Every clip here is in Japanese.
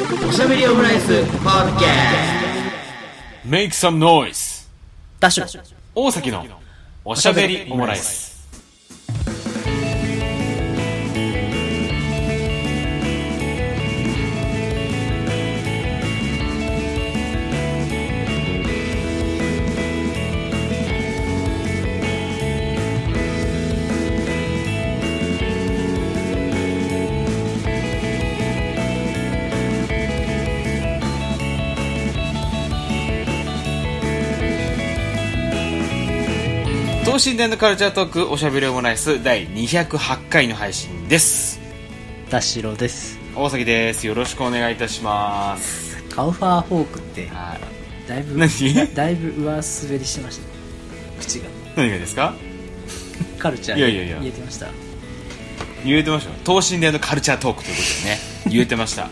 おしゃべりオムライスポッドキャ Make some noise! ダッシュ大崎のおしゃべりオムライス。等身大のカルチャートークおしゃべりオムライス第208回の配信です。ダッシュロです。大崎です。よろしくお願いいたします。カウファーフォークってはい。だいぶ何？だいぶ上滑りしてました。ね口が。何がですか？カルチャーいやいやいや。言えてました。言えてました？よ等身大のカルチャートークということでね 言えてました。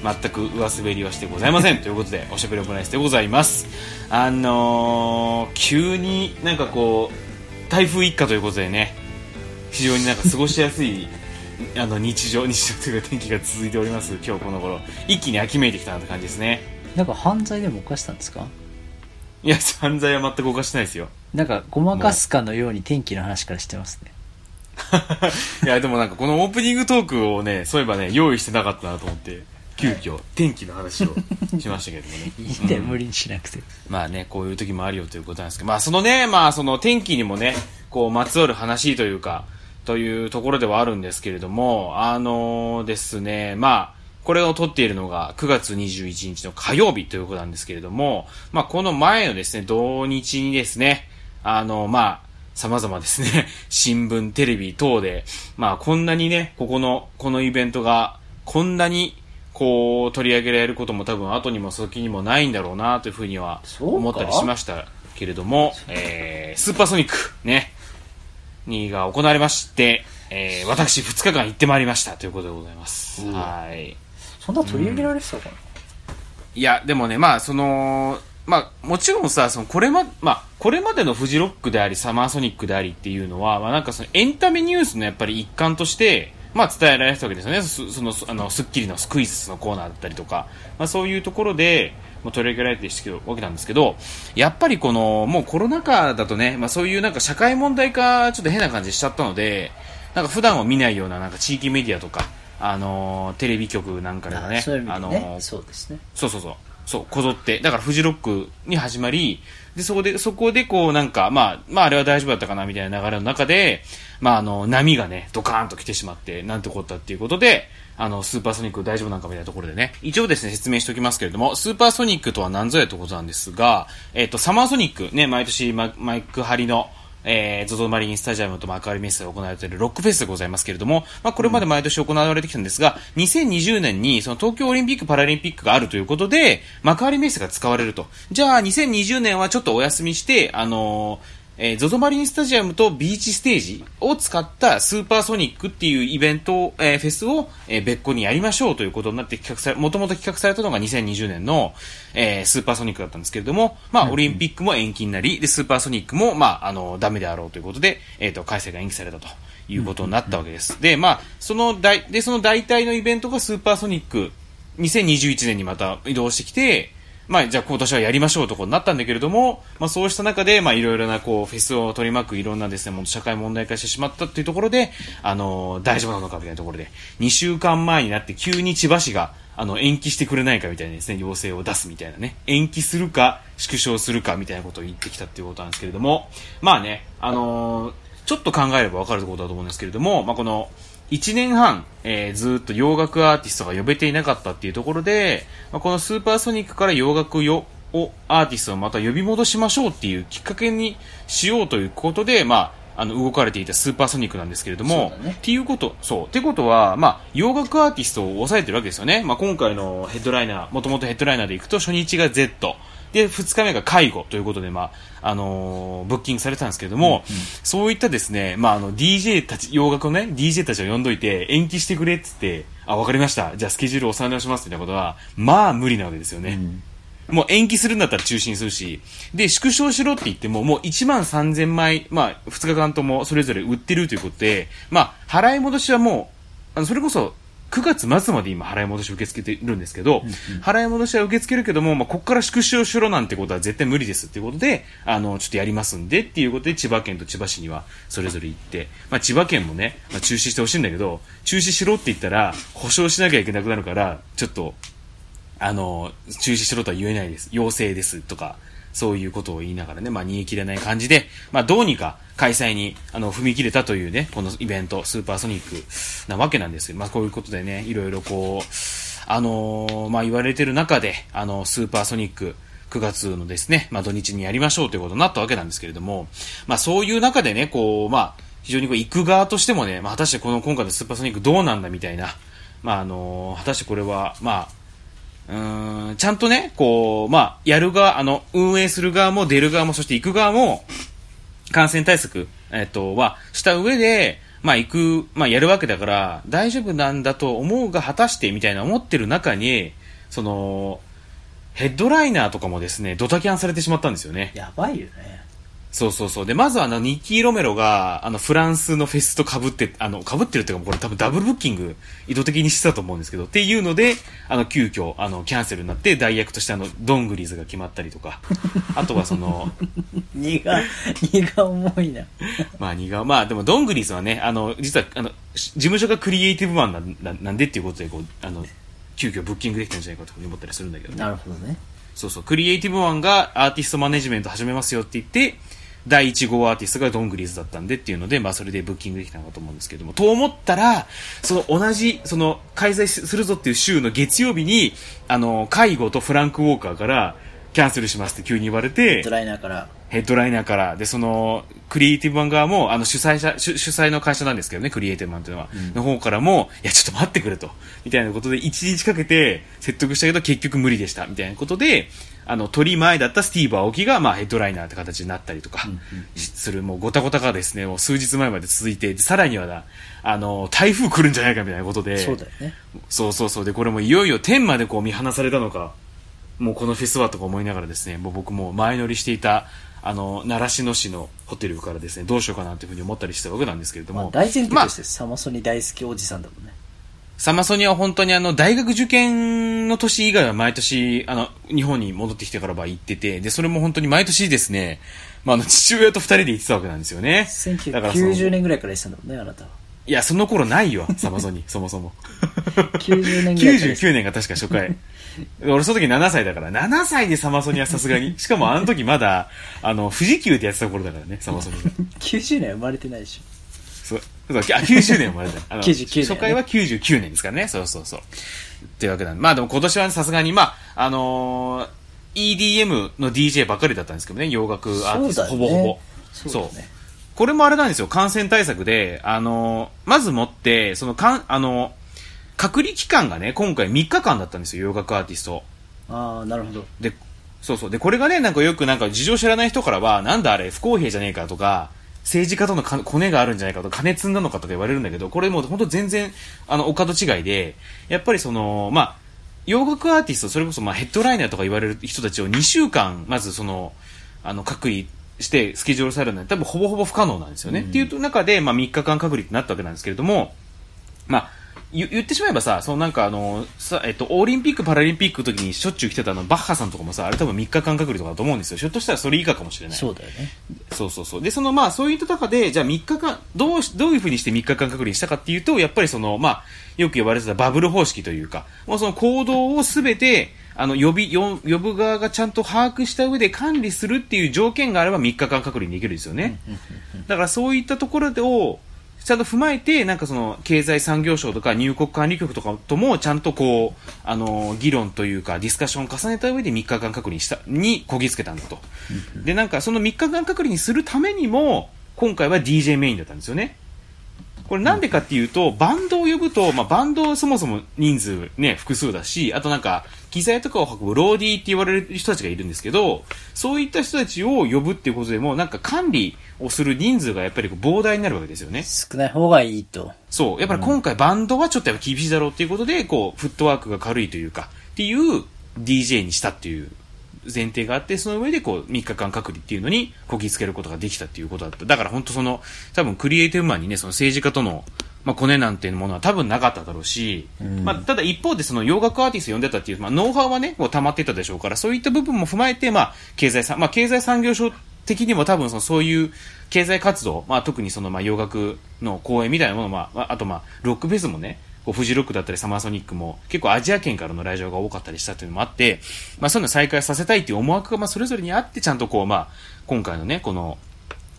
全く上滑りはしてございません。ということでおしゃべりオムライスでございます。あのー、急になんかこう台風一過ということでね非常になんか過ごしやすい あの日常 日常というか天気が続いております今日この頃。一気に秋めいてきたなって感じですね。なんか犯罪でも犯したんですか？いや犯罪は全く犯してないですよ。なんかごまかすかのように天気の話からしてますね。いやでもなんかこのオープニングトークをねそういえばね用意してなかったなと思って急遽天気の話をしましたけどもね。いいんだよ、うん。無理にしなくて。まあねこういう時もあるよということなんですけどまあそのねまあその天気にもねこうまつわる話というかというところではあるんですけれどもあのですねまあこれを撮っているのが9月21日の火曜日ということなんですけれども、まあこの前のですね、土日にですね、あの、まあ、様々ですね、新聞、テレビ等で、まあこんなにね、ここの、このイベントが、こんなに、こう、取り上げられることも多分後にも先にもないんだろうなというふうには思ったりしましたけれども、えー、スーパーソニック、ね、にが行われまして、えー、私2日間行ってまいりましたということでございます。うわはい。そんな取り上げられてたかな、いや、でもね、まあ、その、まあ、もちろんさ、その、これま、まあ、これまでのフジロックであり、サマーソニックでありっていうのは、まあ、なんかその、エンタメニュースのやっぱり一環として、まあ、伝えられてたわけですよね。そその、あの、スッキリのスクイズのコーナーだったりとか、まあ、そういうところで、もう取り上げられてるわけなんですけど、やっぱりこの、もうコロナ禍だとね、まあ、そういうなんか社会問題化、ちょっと変な感じしちゃったので、なんか普段は見ないような、なんか地域メディアとか、あのーテレビ局なんかではね、そういう意味でね、のーそうですねそうそうそう。そう、こぞって。だからフジロックに始まり、で、そこで、そこでこうなんか、まあ、まああれは大丈夫だったかなみたいな流れの中で、まああの、波がね、ドカーンと来てしまって、なんてこったっていうことで、あの、スーパーソニック大丈夫なんかみたいなところでね、一応ですね、説明しておきますけれども、スーパーソニックとは何ぞやということなんですが、えっ、と、サマーソニック、ね、毎年マイク張りの、えー、ゾゾマリンスタジアムと幕張メッセで行われているロックフェスでございますけれども、まあ、これまで毎年行われてきたんですが、2020年にその東京オリンピック・パラリンピックがあるということで、幕張メッセが使われると。じゃあ、2020年はちょっとお休みして、あのーえー、ゾゾマリンスタジアムとビーチステージを使ったスーパーソニックっていうイベントを、えーフェスを、えー別個にやりましょうということになって企画され、もともと企画されたのが2020年の、えースーパーソニックだったんですけれども、まあ、オリンピックも延期になり、で、スーパーソニックも、まあ、あの、ダメであろうということで、えっ、と、開催が延期されたということになったわけです。で、まあ、その大、で、その代替のイベントがスーパーソニック、2021年にまた移動してきて、まあ、じゃあ今年はやりましょうとことになったんだけれども、まあそうした中で、まあいろいろなこう、フェスを取り巻くいろんなですね、社会問題化してしまったっていうところで、あの、大丈夫なのかみたいなところで、2週間前になって急に千葉市が、あの、延期してくれないかみたいなですね、要請を出すみたいなね、延期するか、縮小するかみたいなことを言ってきたっていうことなんですけれども、まあね、あのーちょっと考えればわかることだと思うんですけれども、まあこの、1年半、えーずーっと洋楽アーティストが呼べていなかったっていうところで、まあ、このスーパーソニックから洋楽よをアーティストをまた呼び戻しましょうっていうきっかけにしようということで、まあ、あの動かれていたスーパーソニックなんですけれども、ねっていうこと、そう。ってことは、まあ、洋楽アーティストを抑えてるわけですよね。まあ、今回のヘッドライナー、もともとヘッドライナーで行くと初日が Z。で、2日目が介護ということで、まあ、あのーブッキングされてたんですけれども、そういったですね、まあ、あの、DJ たち、洋楽のね、DJ たちを呼んどいて、延期してくれって言って、あ、わかりました。じゃあスケジュールおさ直しますみたいなことは、まあ、無理なわけですよね。もう延期するんだったら中止にするし、で、縮小しろって言っても、もう1万3000枚、まあ、2日間ともそれぞれ売ってるということで、まあ、払い戻しはもう、あの、それこそ、9月末まで今払い戻し受け付けてるんですけど、払い戻しは受け付けるけども、まあ、ここから縮小しろなんてことは絶対無理ですっていうことで、あの、ちょっとやりますんでっていうことで、千葉県と千葉市にはそれぞれ行って、まあ、千葉県もね、まあ、中止してほしいんだけど、中止しろって言ったら、保証しなきゃいけなくなるから、ちょっと、あの、中止しろとは言えないです。要請ですとか、そういうことを言いながらね、まあ、煮え切れない感じで、まあ、どうにか開催に、あの、踏み切れたというね、このイベント、スーパーソニックなわけなんですよ。まあ、こういうことでね、いろいろこう、あのーまあ、言われてる中で、あの、スーパーソニック、9月のですね、まあ、土日にやりましょうということになったわけなんですけれども、まあ、そういう中でね、こう、まあ、非常にこう、行く側としてもね、まあ、果たしてこの今回のスーパーソニックどうなんだみたいな、まあ、あのー果たしてこれは、まあ、うんちゃんとね、こう、まあ、やる側、あの、運営する側も出る側も、そして行く側も、感染対策、えっと、は、した上で、まあ、行く、まあ、やるわけだから、大丈夫なんだと思うが、果たして、みたいな思ってる中に、その、ヘッドライナーとかもですね、ドタキャンされてしまったんですよね。やばいよね。そうそうそう。で、まずはあの、ニッキー・ロメロが、あの、フランスのフェスと被って、あの、被ってるっていうか、これ多分ダブルブッキング、意図的にしてたと思うんですけど、っていうので、あの、急遽、あの、キャンセルになって、代役としてあの、どんぐりずが決まったりとか、あとはその、荷が、荷が重いな。まあ、苦が、まあ、でも、どんぐりずはね、あの、実は、あの、し事務所がクリエイティブマンなんななんでっていうことで、こう、あの、急遽ブッキングできたんじゃないかと思ったりするんだけどね。なるほどね。そうそう、クリエイティブマンがアーティストマネジメント始めますよって言って、第1号アーティストがドングリーズだったんでっていうので、まあそれでブッキングできたのかと思うんですけども、と思ったら、その同じ、その開催するぞっていう週の月曜日に、あの、介護とフランク・ウォーカーからキャンセルしますって急に言われてド、ライナーから。ヘッドライナーから、で、その、クリエイティブマン側も、あの、主催者、主主催の会社なんですけどね、クリエイティブマンというのは、の方からも、いや、ちょっと待ってくれと、みたいなことで、一日かけて説得したけど、結局無理でした、みたいなことで、あの、取り前だったスティーブ・アオキが、まあ、ヘッドライナーって形になったりとか、する、もう、ごたごたがですね、もう数日前まで続いて、でさらにはだ、あの、台風来るんじゃないか、みたいなことで、そうだよね。そうそうそう。で、これもいよいよ天までこう見放されたのか、もうこのフェスはとか思いながらですね、もう僕も前乗りしていた、あの、習志野市のホテルからですね、どうしようかなというふうに思ったりしたわけなんですけれども、まあ、大前提まあとしてサマソニ大好きおじさんだもんね。サマソニは本当にあの、大学受験の年以外は毎年、あの、日本に戻ってきてからは行ってて、で、それも本当に毎年ですね、まあ、あの、父親と二人で行ってたわけなんですよね。だからその1990年ぐらいから言ってたんだもんね、あなたは。いや、その頃ないよ、サマソニ、そもそも。90年ぐらいから。99年が確か初回。俺その時7歳だから、7歳でサマソニはさすがに。しかもあの時まだ、あの、富士急ってやってた頃だからね、サマソニが。90年は生まれてないでしょ。そう、そう、あ、90年生まれた。あの99年ね初回は99年ですからね。そうそうそう。っていうわけなんで。まあでも今年はさすがに、まあ、あのー EDM の DJ ばっかりだったんですけどね、洋楽アーティスト、ねほぼほぼ。そうだね。これもあれなんですよ、感染対策で、あのーまずもって、その、かん、あの隔離期間がね、今回3日間だったんですよ、洋楽アーティスト。ああ、なるほど。で、そうそう。で、これがね、なんかよくなんか事情知らない人からは、なんだあれ、不公平じゃねえかとか、政治家とのかコネがあるんじゃないかとか、金積んだのかとか言われるんだけど、これもう本当全然、あの、お門違いで、やっぱりその、まあ、洋楽アーティスト、それこそまあヘッドライナーとか言われる人たちを2週間、まずその、あの、隔離してスケジュールされるのは多分ほぼほぼ不可能なんですよね。っていう中で、まあ3日間隔離ってなったわけなんですけれども、まあ、言言ってしまえばさ、そのなんかあの、さ、えっと、オリンピック、パラリンピックの時にしょっちゅう来てたあの、バッハさんとかもさ、あれ多分3日間隔離とかだと思うんですよ。ひょっとしたらそれ以下かもしれない。そうだよね。そうそうそう。で、そのまあ、そういった中で、じゃあ3日間、どうし、どういうふうにして3日間隔離したかっていうと、やっぱりその、まあ、よく言われてたバブル方式というか、もうその行動をすべて、あの、呼び、よ呼ぶ側がちゃんと把握した上で管理するっていう条件があれば3日間隔離できるんですよね。だからそういったところを、ちゃんと踏まえて、なんかその、経済産業省とか入国管理局とかとも、ちゃんとこう、あの、議論というか、ディスカッションを重ねた上で3日間隔離した、にこぎつけたんだと。で、なんかその3日間隔離にするためにも、今回は DJ メインだったんですよね。これなんでかっていうと、バンドを呼ぶと、まあ、バンドそもそも人数ね、複数だし、あとなんか、機材とかを運ぶローディーって言われる人たちがいるんですけど、そういった人たちを呼ぶっていうことでも、なんか管理をする人数がやっぱり膨大になるわけですよね。少ない方がいいと。そう。やっぱり今回バンドはちょっとやっぱ厳しいだろうっていうことで、こう、フットワークが軽いというか、っていう DJ にしたっていう前提があって、その上でこう、3日間隔離っていうのにこぎつけることができたっていうことだった。だから本当その、多分クリエイティブマンにね、その政治家との、まあ、コネなんていうものは多分なかっただろうし、うんまあ、ただ一方でその洋楽アーティスト呼んでたっていう、まあ、ノウハウはね、こう溜まってたでしょうから、そういった部分も踏まえて、まあ、経済さ、まあ、経済産業省的にも多分そのそういう経済活動、まあ、特にそのまあ洋楽の公演みたいなもの、まあ、あとまあ、ロックフェスもね、こうフジロックだったりサマーソニックも結構アジア圏からの来場が多かったりしたっていうのもあって、まあ、そういうのを再開させたいっていう思惑がまあそれぞれにあって、ちゃんとこう、まあ、今回のね、この、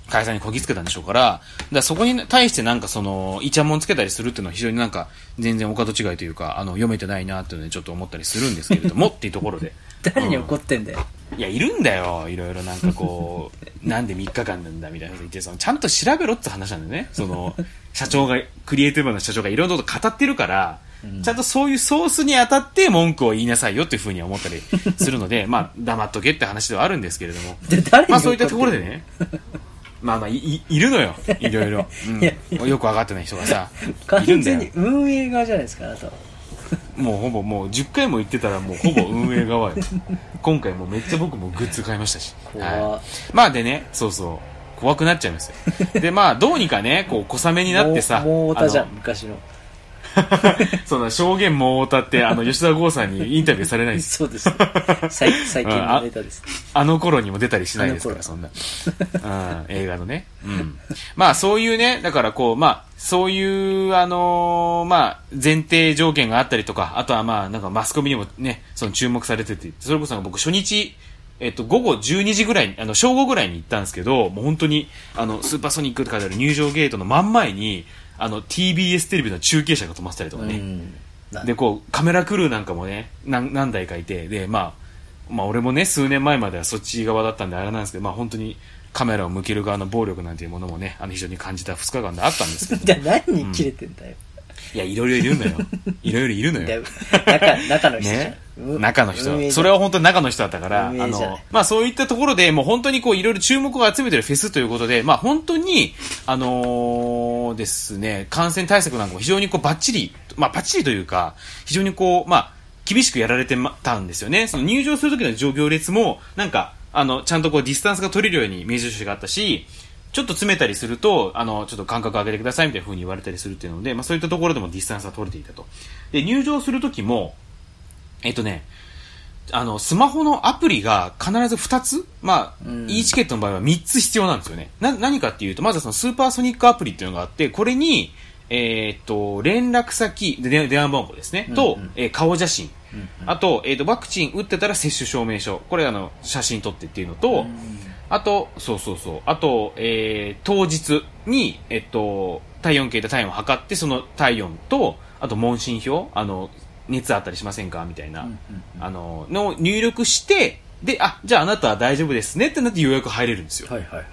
開催にこぎつけたんでしょうから、だそこに対してなんかその、イチャモンつけたりするっていうのは非常になんか、全然お門違いというか、あの、読めてないなっていうのでちょっと思ったりするんですけれども、っていうところで。誰に怒ってんだよ。いや、いるんだよ。いろいろなんかこう、なんで3日間なんだみたいなこと言って、その、ちゃんと調べろって話なんだよね。その、社長が、クリエイティブな社長がいろんなこと語ってるから、ちゃんとそういうソースに当たって文句を言いなさいよっていうふうに思ったりするので、まあ、黙っとけって話ではあるんですけれども。まあそういったところでね。まあまあ、い、いいるのよ。いろいろ。うんよくわかってない人がさ、完全に。運営側じゃないですか、あなたは。もうほぼもう10回も言ってたらもうほぼ運営側よ。今回もうめっちゃ僕もグッズ買いましたし。怖はいまあでね、そうそう。怖くなっちゃいますよ。で、まあ、どうにかね、こう、小雨になってさ。もう、もう太じゃん、昔の。その、証言も太田って、あの、吉田剛さんにインタビューされないです。そうです。最最近のネタです。あの頃にも出たりしないですから、あそんな。うん、映画のね。うん。まあ、そういうね、だからこう、まあ、そういう、あのーまあ、前提条件があったりとか、あとはまあ、なんかマスコミにもね、その注目されてて、それこそ僕初日、えっと、午後12時ぐらいに、あの、正午ぐらいに行ったんですけど、もう本当に、あの、スーパーソニックって書いてある入場ゲートの真ん前に、あの、TBS テレビの中継車が止まってたりとかね。で、こう、カメラクルーなんかもね、何何台かいて、で、まあ、まあ、俺もね、数年前まではそっち側だったんであれなんですけど、まあ、本当にカメラを向ける側の暴力なんていうものもね、あの、非常に感じた2日間であったんですけど、じゃあ何に切れてんだよ。いや、いろいろいるのよ。いろいろいるのだよよ。中、中の人ね？う中の人それは本当に中の人だったから、あの、まあそういったところで、もう本当にこういろいろ注目を集めてるフェスということで、まあ本当に、あのーですね、感染対策なんかも非常にこうバッチリ、まあバッチリというか、非常にこう、まあ、厳しくやられてたんですよね。その入場する時の上行列も、なんか、あの、ちゃんとこうディスタンスが取れるように明示書があったし、ちょっと詰めたりすると、あの、ちょっと間隔空けてくださいみたいな風に言われたりするっていうので、まあそういったところでもディスタンスが取れていたと。で、入場する時も、えっとね、あの、スマホのアプリが必ず2つまあ、うん e チケットの場合は3つ必要なんですよね。な、何かっていうと、まずはそのスーパーソニックアプリっていうのがあって、これに、えーっと、連絡先、で電電話番号ですね、と、うんうんえー顔写真。うんあと、えーっと、ワクチン打ってたら接種証明書。これあの、写真撮ってっていうのと、うんあと、そうそうそう。あと、えー、当日に、えっと、体温計で体温を測って、その体温と、あと問診票、あの、熱あったりしませんか？みたいな、うんうんあの、の入力して、で、あ、じゃああなたは大丈夫ですね？ってなって予約入れるんですよ。はいはいはい。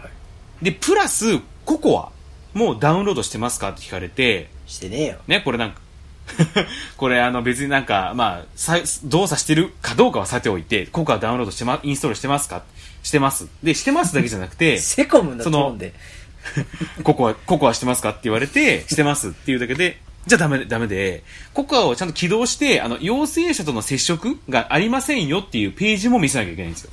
で、プラス、ココア、もうダウンロードしてますか？って聞かれて、してねえよ。ね、これなんか、これあの別になんか、まあ、さ動作してるかどうかはさておいて、ココアダウンロードしてま、インストールしてますか？してます。で、してますだけじゃなくて、セコムのトそのーンで。ココア、ココアしてますかって言われて、してますっていうだけで、じゃあダメ、ダメで、ココアをちゃんと起動して、あの、陽性者との接触がありませんよっていうページも見せなきゃいけないんですよ。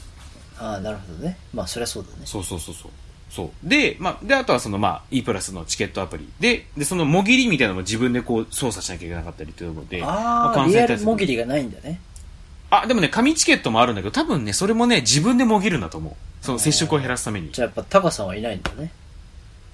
ああ、なるほどね。まあ、そりゃそうだね。そうそうそうそう。そう。で、まあ、で、あとはその、まあ、E プラスのチケットアプリ。で、で、その、もぎりみたいなのも自分でこう、操作しなきゃいけなかったりというので、まああ、リアルもぎりがないんだね。あ、でもね、紙チケットもあるんだけど、多分ね、それもね、自分でもぎるんだと思う。その、接触を減らすために。じゃあやっぱタカさんはいないんだね。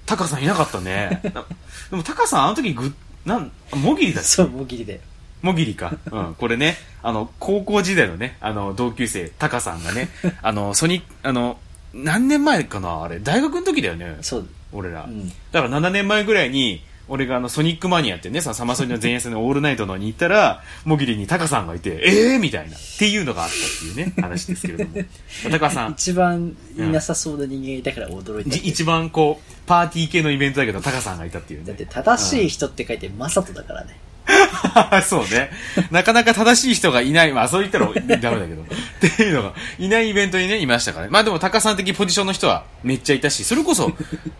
タカさんいなかったね。な でも、タカさんあの時ぐ、なん、もぎりだそう、もぎりだよ。もぎりか。うん。これね、あの、高校時代のね、あの、同級生、タカさんがね、あの、ソニあの、何年前かなあれ、大学の時だよね。そう。俺ら。うん。だから7年前ぐらいに、俺があの、ソニックマニアってね、そのサマソニの前夜戦のオールナイトのに行ったら、もぎりにタカさんがいて、ええー、みたいな、っていうのがあったっていうね、話ですけれども。タカさん、一番いなさそうな人間がいたから驚いたじけど。一番こう、パーティー系のイベントだけど、タカさんがいたっていうね。だって正しい人って書いてマサトだからね。そうね。なかなか正しい人がいない。まあそう言ったらダメだけど。っていうのが、いないイベントにね、いましたからね。まあでも、タカさん的ポジションの人はめっちゃいたし、それこそ、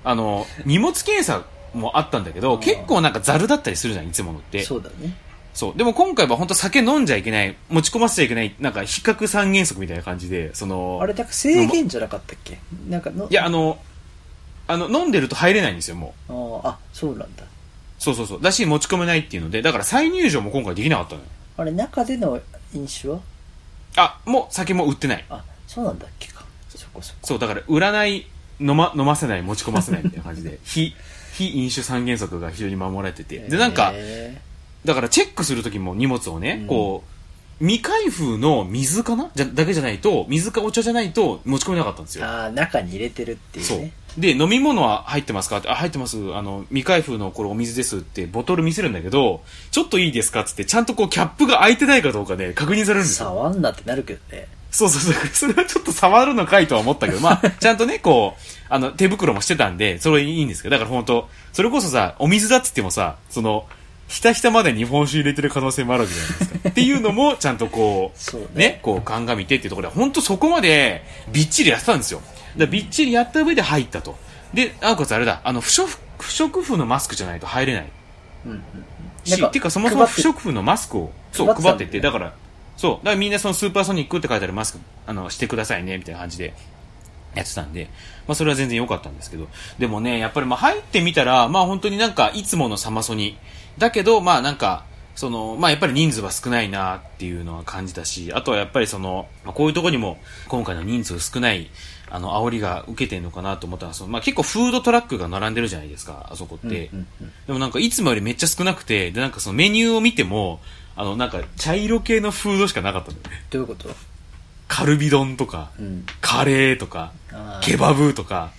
あの、荷物検査もあったんだけど、結構なんかザルだったりするじゃん、いつものって。そうだね。そう。でも今回は本当酒飲んじゃいけない、持ち込ませちゃいけない、なんか比較三原則みたいな感じで、その、あれ、だから制限じゃなかったっけ？なんかの、いや、あの、あの、飲んでると入れないんですよ、もう。あーあ、そうなんだ。そうそうそう。だし、持ち込めないっていうので、だから再入場も今回できなかったのよ。あれ、中での飲酒は？あ、もう酒も売ってない。あ、そうなんだっけか。そこそこ。そう、だから売らない、飲ま、飲ませない、持ち込ませないみたいな感じで、非、非飲酒三原則が非常に守られてて。で、なんか、へだからチェックするときも荷物をね、うんこう、未開封の水かな？じゃ、だけじゃないと、水かお茶じゃないと持ち込めなかったんですよ。ーあー中に入れてるっていうそうね。。で、飲み物は入ってますか？って、あ、入ってます。あの、未開封のこれお水ですってボトル見せるんだけど、ちょっといいですか？っつって、ちゃんとこうキャップが開いてないかどうかね、確認されるんですよ。触んなってなるけどね。そうそうそう。それはちょっと触るのかいとは思ったけど、まあ、ちゃんとね、こう、あの、手袋もしてたんで、それいいんですけど、だから本当それこそさ、お水だっつってもさ、その、ひたひたまで日本酒入れてる可能性もあるわけじゃないですか。っていうのも、ちゃんとこう、そうねね、こう鑑みてっていうところで、本当そこまでびっちりやってたんですよ。だびっちりやった上で入ったと。で、なおかつあれだ、あの、不織布、不織布のマスクじゃないと入れない。うんうん。し、てかそもそも不織布のマスクを、そう、配ってて、だから、そう、だからみんなそのスーパーソニックって書いてあるマスク、あの、してくださいね、みたいな感じで、やってたんで、まあそれは全然良かったんですけど、でもね、やっぱりまあ入ってみたら、まあ本当になんかいつものサマソニ、だけど、まあなんか、その、まあやっぱり人数は少ないなっていうのは感じたし、あとはやっぱりその、まあこういうところにも今回の人数少ない、あの、煽りが受けてるのかなと思ったら、その、まあ結構フードトラックが並んでるじゃないですか、あそこって。でもなんかいつもよりめっちゃ少なくて、でなんかそのメニューを見ても、あのなんか茶色系のフードしかなかったんだよね。どういうこと？カルビ丼とか、うん。カレーとか、あーケバブとか、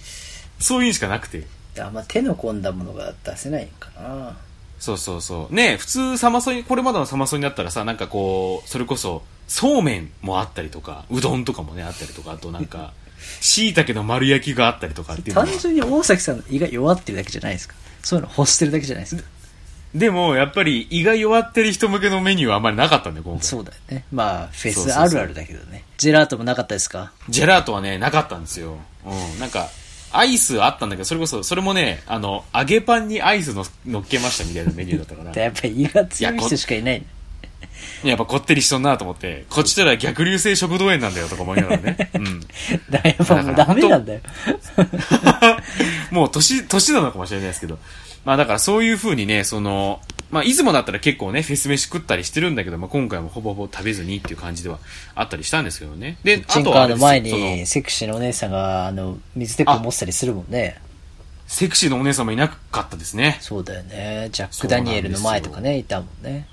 そういうのしかなくて。あんま手の込んだものが出せないんかな。そうそうそう。ね普通サマソニ、これまでのサマソニだったらさ、なんかこう、それこそ、そうめんもあったりとか、うどんとかもね、あったりとか、あとなんか、椎茸の丸焼きがあったりとかっていうのが単純に大崎さんの胃が弱ってるだけじゃないですか。そういうの欲してるだけじゃないですか。でも、やっぱり胃が弱ってる人向けのメニューはあんまりなかったんだよ、今回。そうだよね。まあ、フェスあるあるだけどね。ジェラートもなかったですか？ジェラートはね、なかったんですよ。うん。なんか、アイスあったんだけど、それこそ、それもね、あの、揚げパンにアイスの乗っけましたみたいなメニューだったから。やっぱり胃が強い人しかいないね。やっぱこってりしとんなと思って、こっちとら逆流性食道炎なんだよとか思いながらね。うん。だからやっぱもうダメなんだよ。もう年、年なのかもしれないですけど。まあだからそういう風にね、その、まあいつもだったら結構ね、フェス飯食ったりしてるんだけど、まあ今回もほぼほぼ食べずにっていう感じではあったりしたんですけどね。で、あとはの前にセクシーなお姉さんが、あの、水鉄砲持ってたりするもんね。セクシーのお姉様いなかったですね。そうだよね。ジャック・ダニエルの前とかね、いたもんね。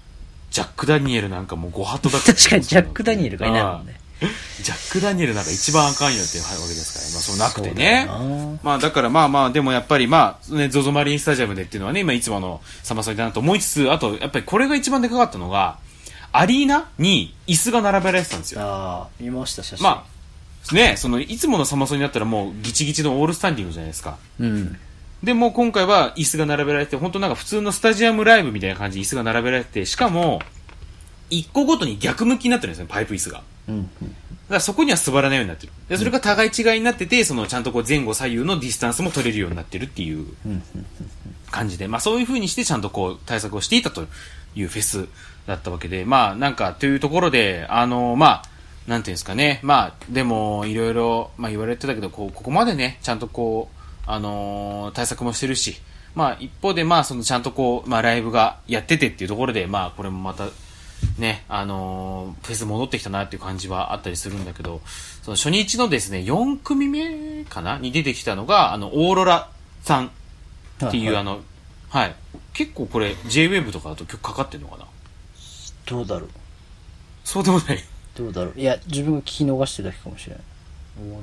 ジャック・ダニエルなんかもうご法度だった確かにジャック・ダニエルがいないもんね。ジャック・ダニエルなんか一番あかんよっていうわけですから、まあそうなくてね。まあだからまあまあ、でもやっぱりまあ、ね、ゾゾマリンスタジアムでっていうのはね、今いつものサマソニだなと思いつつ、あとやっぱりこれが一番でかかったのが、アリーナに椅子が並べられてたんですよ。ああ、見ました、写真。まあ、ね、そのいつものサマソニだったらもうギチギチのオールスタンディングじゃないですか。うん。でも今回は椅子が並べられて、本当なんか普通のスタジアムライブみたいな感じで椅子が並べられてて、しかも、一個ごとに逆向きになってるんですね、パイプ椅子が。うん。うんだからそこには座らないようになってる。で、それが互い違いになってて、そのちゃんとこう前後左右のディスタンスも取れるようになってるっていううん。感じで、まあそういう風にしてちゃんとこう対策をしていたというフェスだったわけで、まあなんかというところで、あの、まあ、なんていうんですかね、まあでもいろいろ、まあ言われてたけど、こう、ここまでね、ちゃんとこう、あのー対策もしてるし、まあ一方でまあそのちゃんとこう、まあライブがやっててっていうところで、まあこれもまた、ね、あのーフェス戻ってきたなっていう感じはあったりするんだけど、その初日のですね、4組目かな？に出てきたのが、あの、オーロラさんっていう、はいあの、はい。結構これ、J-Wave とかだと曲かかってんのかな？どうだろう。そうでもない。どうだろう。いや、自分が聞き逃してるだけかもしれない。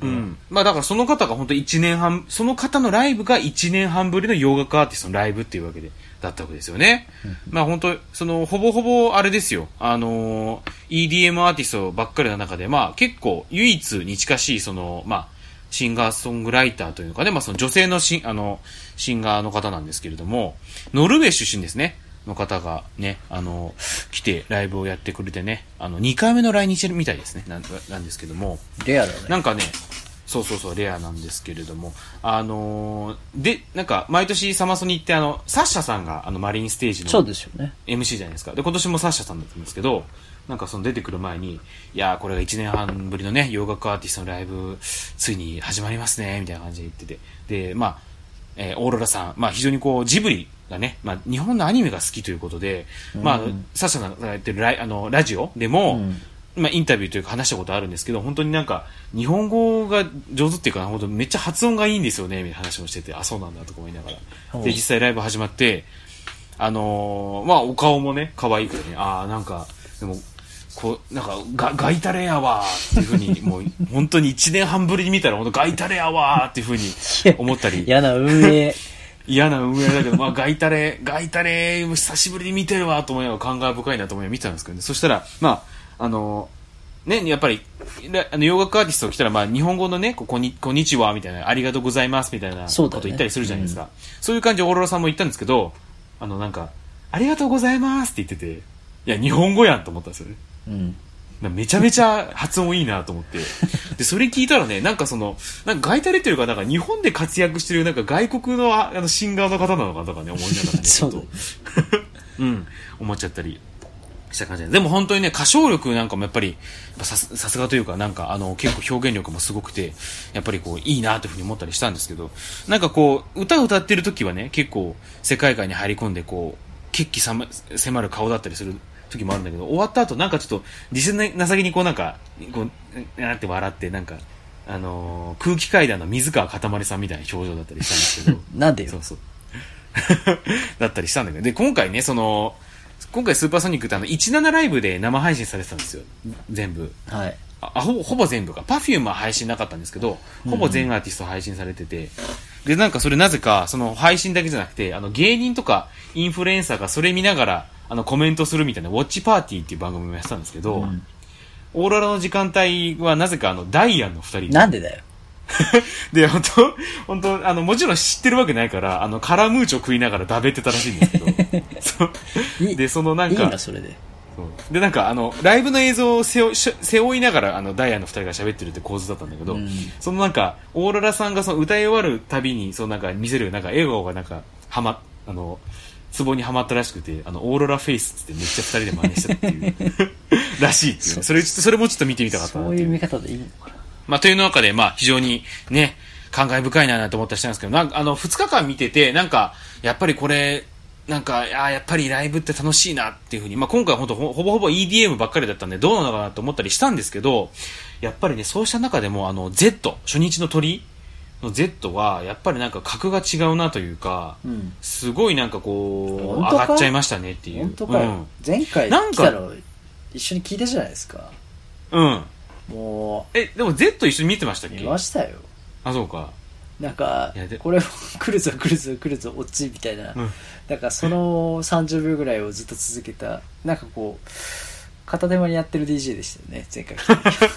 うん。まあだからその方が本当1年半、その方のライブが1年半ぶりの洋楽アーティストのライブっていうわけで、だったわけですよね。まあ本当その、ほぼほぼあれですよ。あのー EDM アーティストばっかりの中で、まあ結構唯一に近しい、その、まあ、シンガーソングライターというのかね、まあその女性のシン、あの、シンガーの方なんですけれども、ノルウェー出身ですね。の方がね、あの、来てライブをやってくれてね、あの、2回目の来日みたいですね。なんなんですけども、レアだね。なんかね、そうそうそう、レアなんですけれども、あのーで、なんか、毎年サマソニってあの、サッシャさんがあの、マリンステージのそうですよね。MC じゃないですか。で、今年もサッシャさんだったんですけど、なんかその出てくる前に、いやー、これが1年半ぶりのね、洋楽アーティストのライブ、ついに始まりますね、みたいな感じで言ってて。で、まあ、えーオーロラさん、まあ非常にこう、ジブリがね、まあ、日本のアニメが好きということで、まあ、サシャさんがやってるライあのラジオでも、うんまあ、インタビューというか話したことあるんですけど、本当になんか、日本語が上手っていうかな、本当めっちゃ発音がいいんですよね、みたいな話もしてて、あ、そうなんだとか思いながら。で、実際ライブ始まって、あのーまあ、お顔もね、可愛いからね、ああ、なんか、でも、こう、なんか、が、ガイタレやわーっていうふうに、もう、本当に1年半ぶりに見たら、本当ガイタレやわーっていうふうに思ったり、嫌な運営。嫌な運営だけど、まあ、ガイタレ、ガイタレ、久しぶりに見てるわと思いながら感慨深いなと思いながら見てたんですけどね。そしたら、まあ、あの、ね、やっぱり、らあの洋楽アーティストが来たら、まあ、日本語のね、こうこんに、こんにちは、みたいな、ありがとうございます、みたいなこと言ったりするじゃないですか。そういう感じでオーロラさんも言ったんですけど、あの、なんか、ありがとうございますって言ってて、いや、日本語やんと思ったんですよね。うん。なめちゃめちゃ発音いいなと思って。で、それ聞いたらね、なんかその、なんかガイタレっていうか、なんか日本で活躍してるなんか外国のああのシンガーの方なのかなとかね、思いながらね、ちょっと そう うん、思っちゃったりした感じで。でも本当にね、歌唱力なんかもやっぱり、さすさすがというか、なんかあの、結構表現力もすごくて、やっぱりこう、いいなというふうに思ったりしたんですけど、なんかこう、歌を歌ってる時はね、結構世界観に入り込んで、こう、血気さま迫る顔だったりする時もあるんだけど、終わった後なんかちょっと、自信なさげにこうなんか、こう、なんて笑って、なんか、あのー空気階段の水川かたまりさんみたいな表情だったりしたんですけど、なんでよそう。そう。だったりしたんだけど。で、今回ね、その、今回スーパーソニックってあの、17ライブで生配信されてたんですよ。全部。はい。あ、あほぼ、ほぼ全部か。パフュームは配信なかったんですけど、ほぼ全アーティスト配信されてて、で、なんかそれなぜか、その配信だけじゃなくて、あの、芸人とかインフルエンサーがそれ見ながら、あの、コメントするみたいな、 watch party っていう番組もやってたんですけど、うんオーロラの時間帯はなぜかあの、ダイアンの二人でなんでだよ。で、本当本当あの、もちろん知ってるわけないから、あの、カラムーチョ食いながらだべってたらしいんですけど、そで、そのなんか、いいな、それで。で、なんかあの、ライブの映像を背負し背負いながら、あの、ダイヤの二人が喋ってるって構図だったんだけど、うん。そのなんか、オーロラさんがその歌い終わるたびに、そのなんか見せる、なんか笑顔がなんか、はま、あの、ツボにはまったらしくて、あの、オーロラフェイスってめっちゃ二人で真似したっていう、らしいっていうね。それ、ちょっとそれもちょっと見てみたかったそういう見方でいいのかな。まあ、という中で、まあ、非常にね、感慨深いなと思ったりしたんですけど、なんか、あの、二日間見てて、なんか、やっぱりこれ、なんか、あーやっぱりライブって楽しいなっていうふうに、まあ、今回本当ほほぼほぼ EDM ばっかりだったんで、どうなのかなと思ったりしたんですけど、やっぱりね、そうした中でも、あの、Z、初日の鳥の Z は、やっぱりなんか格が違うなというか、うん。すごいなんかこう、上がっちゃいましたねっていう。本当かよ。うん。前回なんか来たの一緒に聞いたじゃないですか。うん。もえ、でも Z 一緒に見てましたっう、け？見ましたよ。あ、そうか。なんかこれも来るぞ来るぞ来るぞ、オチみたいな。うんなんかその30秒ぐらいをずっと続けた、なんかこう、片手間にやってる DJ でしたよね、前回。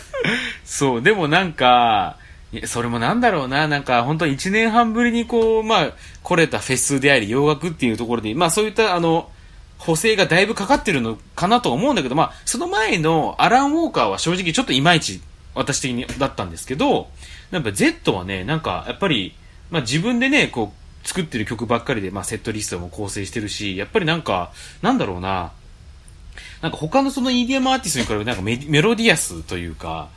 そう、でもなんか、それもなんだろうな、なんか本当に1年半ぶりにこう、まあ、来れたフェスであり、洋楽っていうところで、まあそういったあの、補正がだいぶかかってるのかなと思うんだけど、まあ、その前のアラン・ウォーカーは正直ちょっといまいち私的にだったんですけど、やっぱ Z はね、なんかやっぱり、まあ自分でね、こう、作ってる曲ばっかりで、まあセットリストも構成してるし、やっぱりなんか、なんだろうな、なんか他のその EDM アーティストに比べてなんかメメロディアスというか、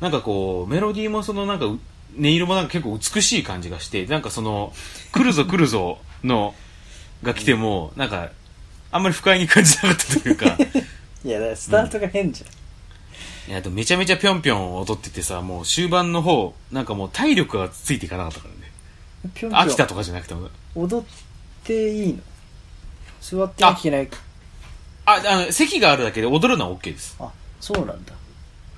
なんかこう、メロディーもそのなんか、音色もなんか結構美しい感じがして、なんかその、来るぞ来るぞの、が来ても、なんか、あんまり不快に感じなかったというか、いや、だからスタートが変じゃん。いや、でもめちゃめちゃぴょんぴょん踊っててさ、もう終盤の方、なんかもう体力がついていかなかったからね。ぴょんぴょん飽きたとかじゃなくても。踊っていいの？座ってなきゃいけない。あ、あの、席があるだけで踊るのは OK です。あ、そうなんだ。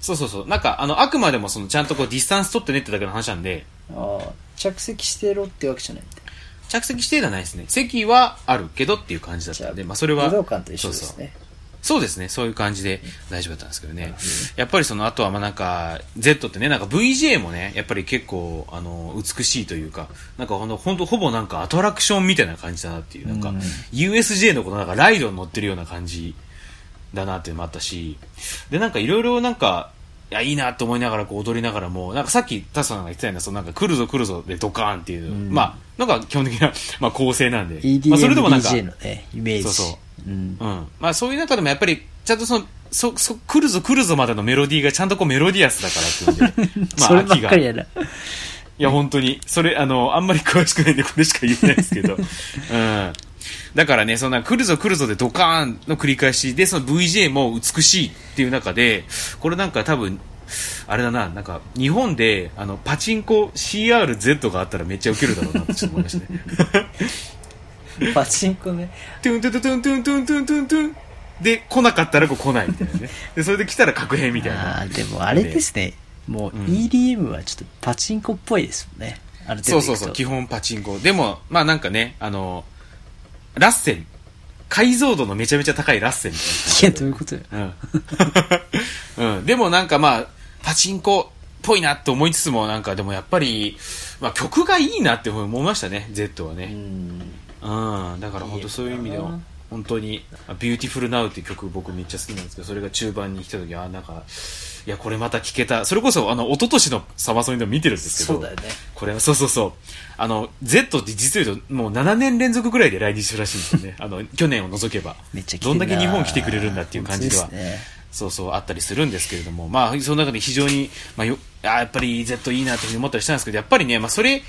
そうそうそう。なんか、あの、あくまでもその、ちゃんとこう、ディスタンス取ってねってだけの話なんで、ああ、着席してろってわけじゃないんだ。着席指定ではないですね。席はあるけどっていう感じだったんで、まあそれは。武道館と一緒ですね。そうですね。そういう感じで大丈夫だったんですけどね。やっぱりその後はまあなんか、Z ってね、なんか VJ もね、やっぱり結構、あの、美しいというか、なんかほんと、ほんとほぼなんかアトラクションみたいな感じだなっていう、なんか、うん USJ のこのなんかライドに乗ってるような感じだなっていうのもあったし、で、なんかいろいろなんか、いや、いいなと思いながらこう踊りながらも、なんかさっきタスさんが言ってたような、そのなんか来るぞ来るぞでドカーンっていう、うんまあ、なんか基本的な、まあ構成なんで、EDM、まあそれでもなんか、DJ のね、イメージ。そうそうん。うん。まあそういう中でもやっぱり、ちゃんとその、そ、そ、来るぞ来るぞまでのメロディーがちゃんとこうメロディアスだからっていうんで。まあ秋が。い。や本当に、それ、あの、あんまり詳しくないんでこれしか言えないですけど。うん。だからね、そんな来るぞ来るぞでドカーンの繰り返しで、その VJ も美しいっていう中で、これなんか多分、あれだな、なんか、日本で、あの、パチンコ CRZ があったらめっちゃウケるだろうなってちょっと思いましたね。パチンコね。トゥントゥトゥトゥントゥントゥントゥントゥントゥンで、来なかったらこう来ないみたいなね。で、それで来たら確変みたいな。ああ、でもあれですね。もううん EDM はちょっとパチンコっぽいですもんね。ある程度そうそうそう、基本パチンコ。でも、まあなんかね、あの、ラッセン。解像度のめちゃめちゃ高いラッセンみたいな。いや、どういうことよ。うん。うん。でもなんかまあ、パチンコっぽいなって思いつつも、なんかでもやっぱり、まあ曲がいいなって思いましたね、 Zedd はうね。ん。うん。だから本当そういう意味ではいいよな、本当に、 Beautiful Now っていう曲僕めっちゃ好きなんですけど、それが中盤に来た時は、なんか、いや、これまた聴けた。それこそ、あの、一昨年のサマソニでも見てるんですけど、そうだよね。これは、そうそうそう。あの、Z って実を言うと、もう7年連続ぐらいで来日するらしいんですよね。あの、去年を除けば。めっちゃどんだけ日本来てくれるんだっていう感じではそうそうあったりするんですけれども、まあ、その中で非常に、まあ、よあやっぱり Z いいなというふうに思ったりしたんですけど、やっぱりね、まあ、それ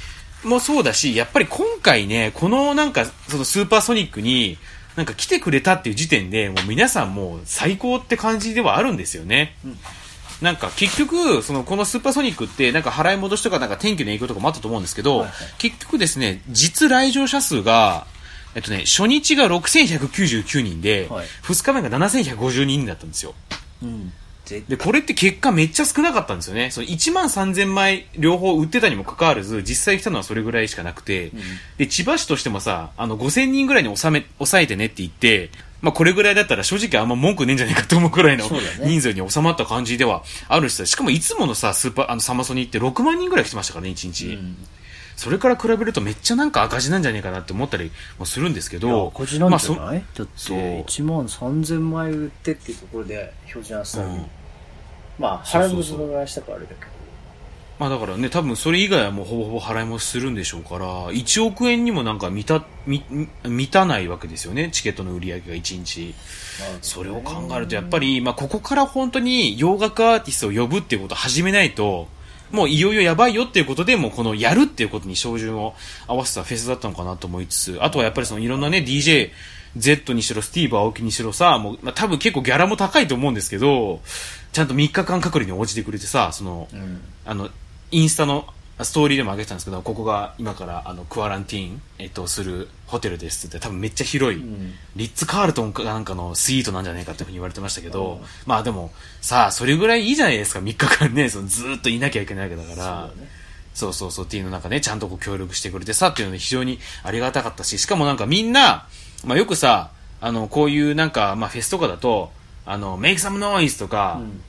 もそうだし、やっぱり今回ね、このなんか、そのスーパーソニックに、なんか来てくれたっていう時点で、もう皆さんもう最高って感じではあるんですよね。なんか結局、そのこのスーパーソニックって、なんか払い戻しとかなんか天気の影響とかもあったと思うんですけど、はいはい結局ですね、実来場者数が、えっとね、初日が6199人で、はい2日目が7152人だったんですよ。うん。ぜで、これって結果めっちゃ少なかったんですよね。その1万3000枚両方売ってたにもかかわらず、実際来たのはそれぐらいしかなくて、で、千葉市としてもさ、あの、5000人ぐらいに収め、抑えてねって言って、まあ、これぐらいだったら正直あんま文句ねえんじゃないかと思うくらいの人数に収まった感じではあるしさ、しかもいつものさ、スーパー、あの、サマソニって6万人ぐらい来てましたからね、1日。うん。それから比べるとめっちゃなんか赤字なんじゃねえかなって思ったりもするんですけど、赤字なんじゃまあない、だってそう1万3000枚売ってっていうところで標準朝に、うん。まあ払い戻しのがしたからあれだけどまあだからね、多分それ以外はもうほぼほぼ払い戻しするんでしょうから、1億円にもなんか満た、み満たないわけですよね、チケットの売り上げが1日。それを考えるとやっぱり、まあここから本当に洋楽アーティストを呼ぶっていうことを始めないと、もういよいよやばいよっていうことで、もうこのやるっていうことに照準を合わせたフェスだったのかなと思いつつ、あとはやっぱりそのいろんなね、DJ、Z にしろ、スティーブ・アオキにしろさ、もう、まあ、多分結構ギャラも高いと思うんですけど、ちゃんと3日間隔離に応じてくれてさ、その、うん。あの、インスタのストーリーでも上げてたんですけど、ここが今からあのクアランティーン、えっと、するホテルですって多分めっちゃ広い、ん。リッツ・カールトンかなんかのスイートなんじゃないかっていうふうに言われてましたけど、まあでも、さあ、それぐらいいいじゃないですか、3日間ね、そのずーっといなきゃいけないわけだから。そうだね。そうそうそうっていうのなんかね、ちゃんとこう協力してくれてさっていうので非常にありがたかったし、しかもなんかみんな、まあよくさ、あの、こういうなんか、まあフェスとかだと、あの、make some noise とか、うん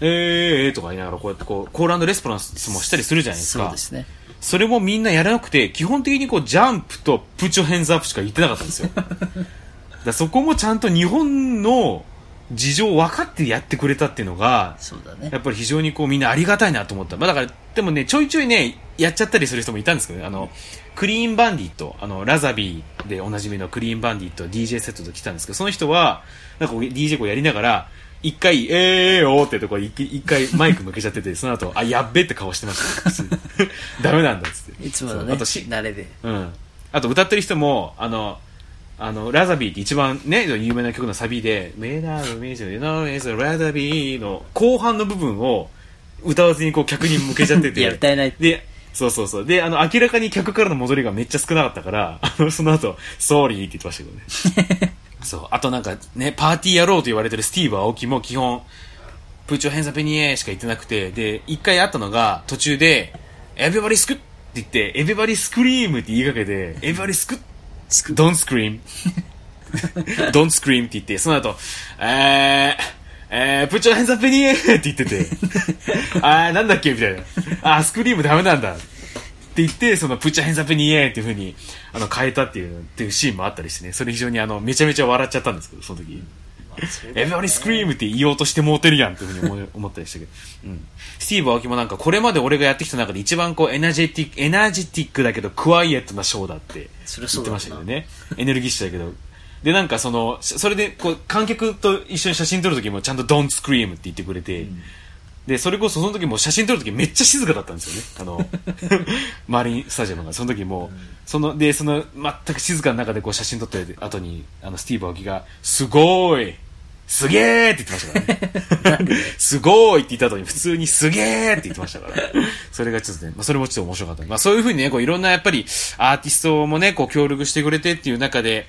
えーえーとか言いながらこうやってこう、コールレスポンスもしたりするじゃないですか。そうですねそれもみんなやらなくて、基本的にこう、ジャンプとプチョヘンズアップしか言ってなかったんですよ。だそこもちゃんと日本の事情を分かってやってくれたっていうのが、そうだねやっぱり非常にこうみんなありがたいなと思った。まあだから、でもね、ちょいちょいね、やっちゃったりする人もいたんですけどね、あの、クリーンバンディット、あの、ラザビーでおなじみのクリーンバンディット DJ セットと来たんですけど、その人は、なんか DJ こうやりながら、一回、えーおーってとこ一一回マイク向けちゃってて、その後、あ、やっべって顔してました、ダメなんだっつって。いつものねあとし、慣れでうん。あと歌ってる人も、あの、あの、ラザビーって一番ね、有名な曲のサビで、メダルミージュノーイズラザビーの後半の部分を歌わずにこう客に向けちゃってて。いや歌えないで、そうそうそう。で、あの、明らかに客からの戻りがめっちゃ少なかったから、あの、その後、ソーリーって言ってましたけどね。そう。あとなんかね、パーティー野郎と言われてるスティーブ・アオキも基本、プーチョ・ヘンザ・ペニエしか言ってなくて、で、一回あったのが、途中で、エビバリスクって言って、エビバリスクリームって言いかけて、エビバリスクッ、ドンスクリーム。ドンスクリームって言って、その後、えー、えー、プッチョヘンザペニエって言ってて、あー、なんだっけ？みたいな。あー、スクリームダメなんだ。って言って、その、プッチャヘンザペニエーっていう風に、あの、変えたっていう、っていうシーンもあったりしてね、それ非常にあの、めちゃめちゃ笑っちゃったんですけど、その時。エブリスクリームって言おうとしてもうてるやんっていうふうに 思ったりしたけど。うん。スティーブ・アオキもなんか、これまで俺がやってきた中で一番こう、エナジェティック、エナジティックだけど、クワイエットなショーだって言ってましたけどね。エネルギッシュだけど。で、なんかその、それで、こう、観客と一緒に写真撮る時もちゃんと Don't Scream って言ってくれて、で、それこそその時もう写真撮る時めっちゃ静かだったんですよね。あの、マリンスタジアムが。その時もう、その、で、その全く静かな中でこう写真撮って後に、あの、スティーブ・アオキが、すごーいすげーって言ってましたからね。すごーいって言った後に普通にすげーって言ってましたから。それがちょっとね、まあそれもちょっと面白かった。まあそういうふうにね、こういろんなやっぱりアーティストもね、こう協力してくれてっていう中で、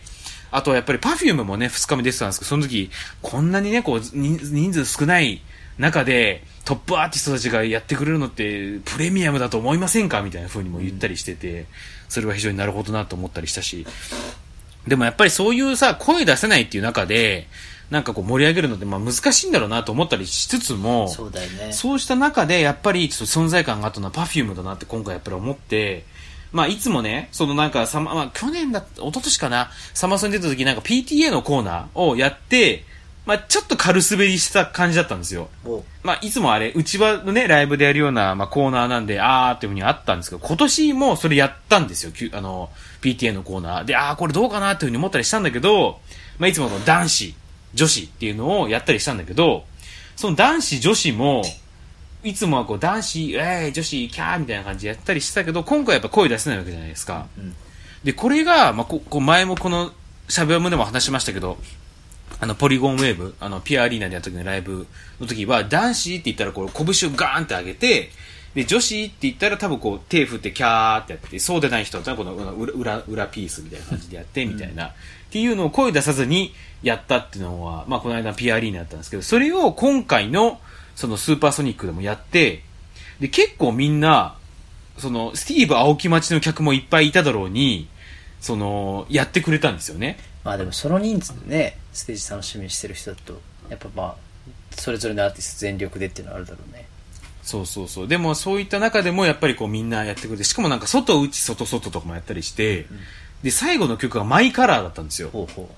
あとはやっぱり Perfume もね、2日目出てたんですけど、その時、こんなにね、こう、人人数少ない中で、トップアーティストたちがやってくれるのって、プレミアムだと思いませんか？みたいな風にも言ったりしてて、それは非常になるほどなと思ったりしたし、でもやっぱりそういうさ、声出せないっていう中で、なんかこう盛り上げるのってまあ難しいんだろうなと思ったりしつつも、そうだよね。そうした中で、やっぱりちょっと存在感があったのは Perfume だなって今回やっぱり思って、まあいつもね、そのなんかサマ、まあ去年だ、一昨年かな、サマソニ出た時なんか PTA のコーナーをやって、まあちょっと軽滑りした感じだったんですよ。おまあいつもあれ、内場のね、ライブでやるような、まあコーナーなんで、あーっていうふうにあったんですけど、今年もそれやったんですよ、あの、PTA のコーナー。で、あーこれどうかなっていうふうに思ったりしたんだけど、まあいつもこの男子、女子っていうのをやったりしたんだけど、その男子、女子も、いつもはこう男子、えー、女子、キャーみたいな感じでやったりしてたけど、今回はやっぱ声出せないわけじゃないですか。うんで、これが、まあ、ここう前もこの、しゃべムでも話しましたけど、あの、ポリゴンウェーブ、あの、ピアアリーナでやった時のライブの時は、男子って言ったら、こう、拳をガーンって上げて、で、女子って言ったら多分こう、手振ってキャーってやって、そうでない人だったら、この裏、裏、裏ピースみたいな感じでやって、みたいな、っていうのを声出さずにやったっていうのは、まあ、この間ピアアリーナだったんですけど、それを今回の、そのスーパーソニックでもやって、で、結構みんな、その、スティーブ青木町の客もいっぱいいただろうに、その、やってくれたんですよね。まあでもその人数でね、ステージ楽しみにしてる人だと、やっぱまあ、それぞれのアーティスト全力でっていうのはあるだろうね。そうそうそう。でもそういった中でもやっぱりこうみんなやってくれて、しかもなんか外内外外とかもやったりして、で、最後の曲がマイカラーだったんですよ。ほうほ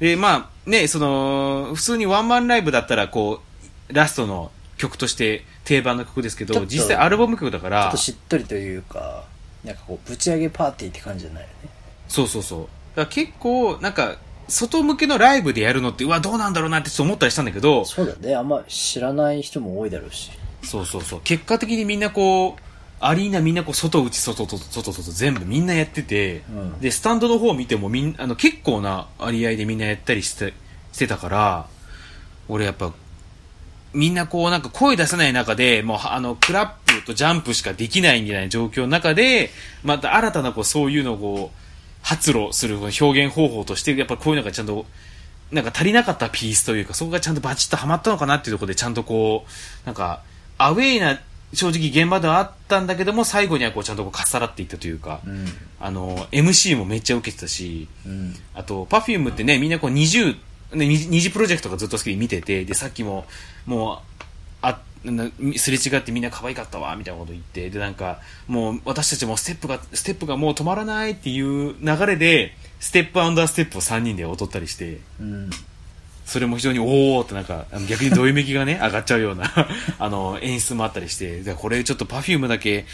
で、まあね、その、普通にワンマンライブだったらこう、ラストの曲として定番の曲ですけど、実際アルバム曲だかう。ちょっらと、しっとりというか、なんかこう、ぶち上げパーティーって感じじゃないよね。そうそうそう。だから結構、なんか、外向けのライブでやるのって、うわ、どうなんだろうなってちょっと思ったりしたんだけど、そうだね。あんま知らない人も多いだろうし。そうそうそう。結果的にみんなこう、アリーナみんなこう、外内外外外外全部みんなやってて、うんで、スタンドの方を見てもみんあの、結構な割合でみんなやったりして、してたから、俺やっぱ、みんなこうなんか声出せない中で、もうあの、クラップとジャンプしかできないみたいな状況の中で、また新たなこう、そういうのをこう、発露する表現方法として、やっぱこういうのがちゃんと、なんか足りなかったピースというか、そこがちゃんとバチッとはまったのかなっていうところで、ちゃんとこう、なんか、アウェイな、正直現場ではあったんだけども、最後にはこうちゃんとこうかっさらっていったというか、うん。あの、MC もめっちゃ受けてたし、うん。あと、パフュームってね、みんなこう20、ね、二二次プロジェクトがずっと好きで見てて、で、さっきも、もう、すれ違ってみんな可愛かったわ、みたいなこと言って、で、なんか、もう私たちもステップが、ステップがもう止まらないっていう流れで、ステップアンダーステップを3人で踊ったりして、うん。それも非常におーってなんか、逆にどよめきがね、上がっちゃうような、あの、演出もあったりして、でこれちょっと Perfume だけ、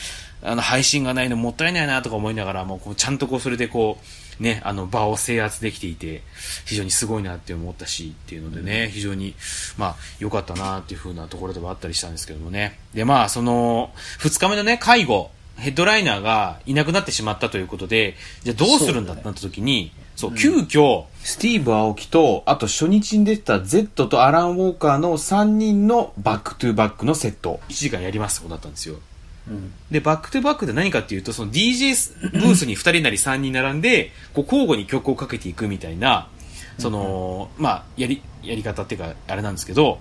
あの、配信がないのもったいないなとか思いながら、もうちゃんとこう、それでこう、ね、あの、場を制圧できていて、非常にすごいなって思ったし、っていうのでね、非常に、まあ、良かったなっていう風なところではあったりしたんですけどもね。で、まあ、その、二日目のね、介護、ヘッドライナーがいなくなってしまったということで、じゃあどうするんだってなった時に、そう、急遽、スティーブ・アオキと、あと初日に出てた Zedd とアラン・ウォーカーの3人の back to back のセット、1時間やりますってことだったんですよ。うん。で、 back to back で何かっていうと、その DJ ブースに2人なり3人並んで、こう交互に曲をかけていくみたいな、その、まあ、やり、やり方っていうか、あれなんですけど、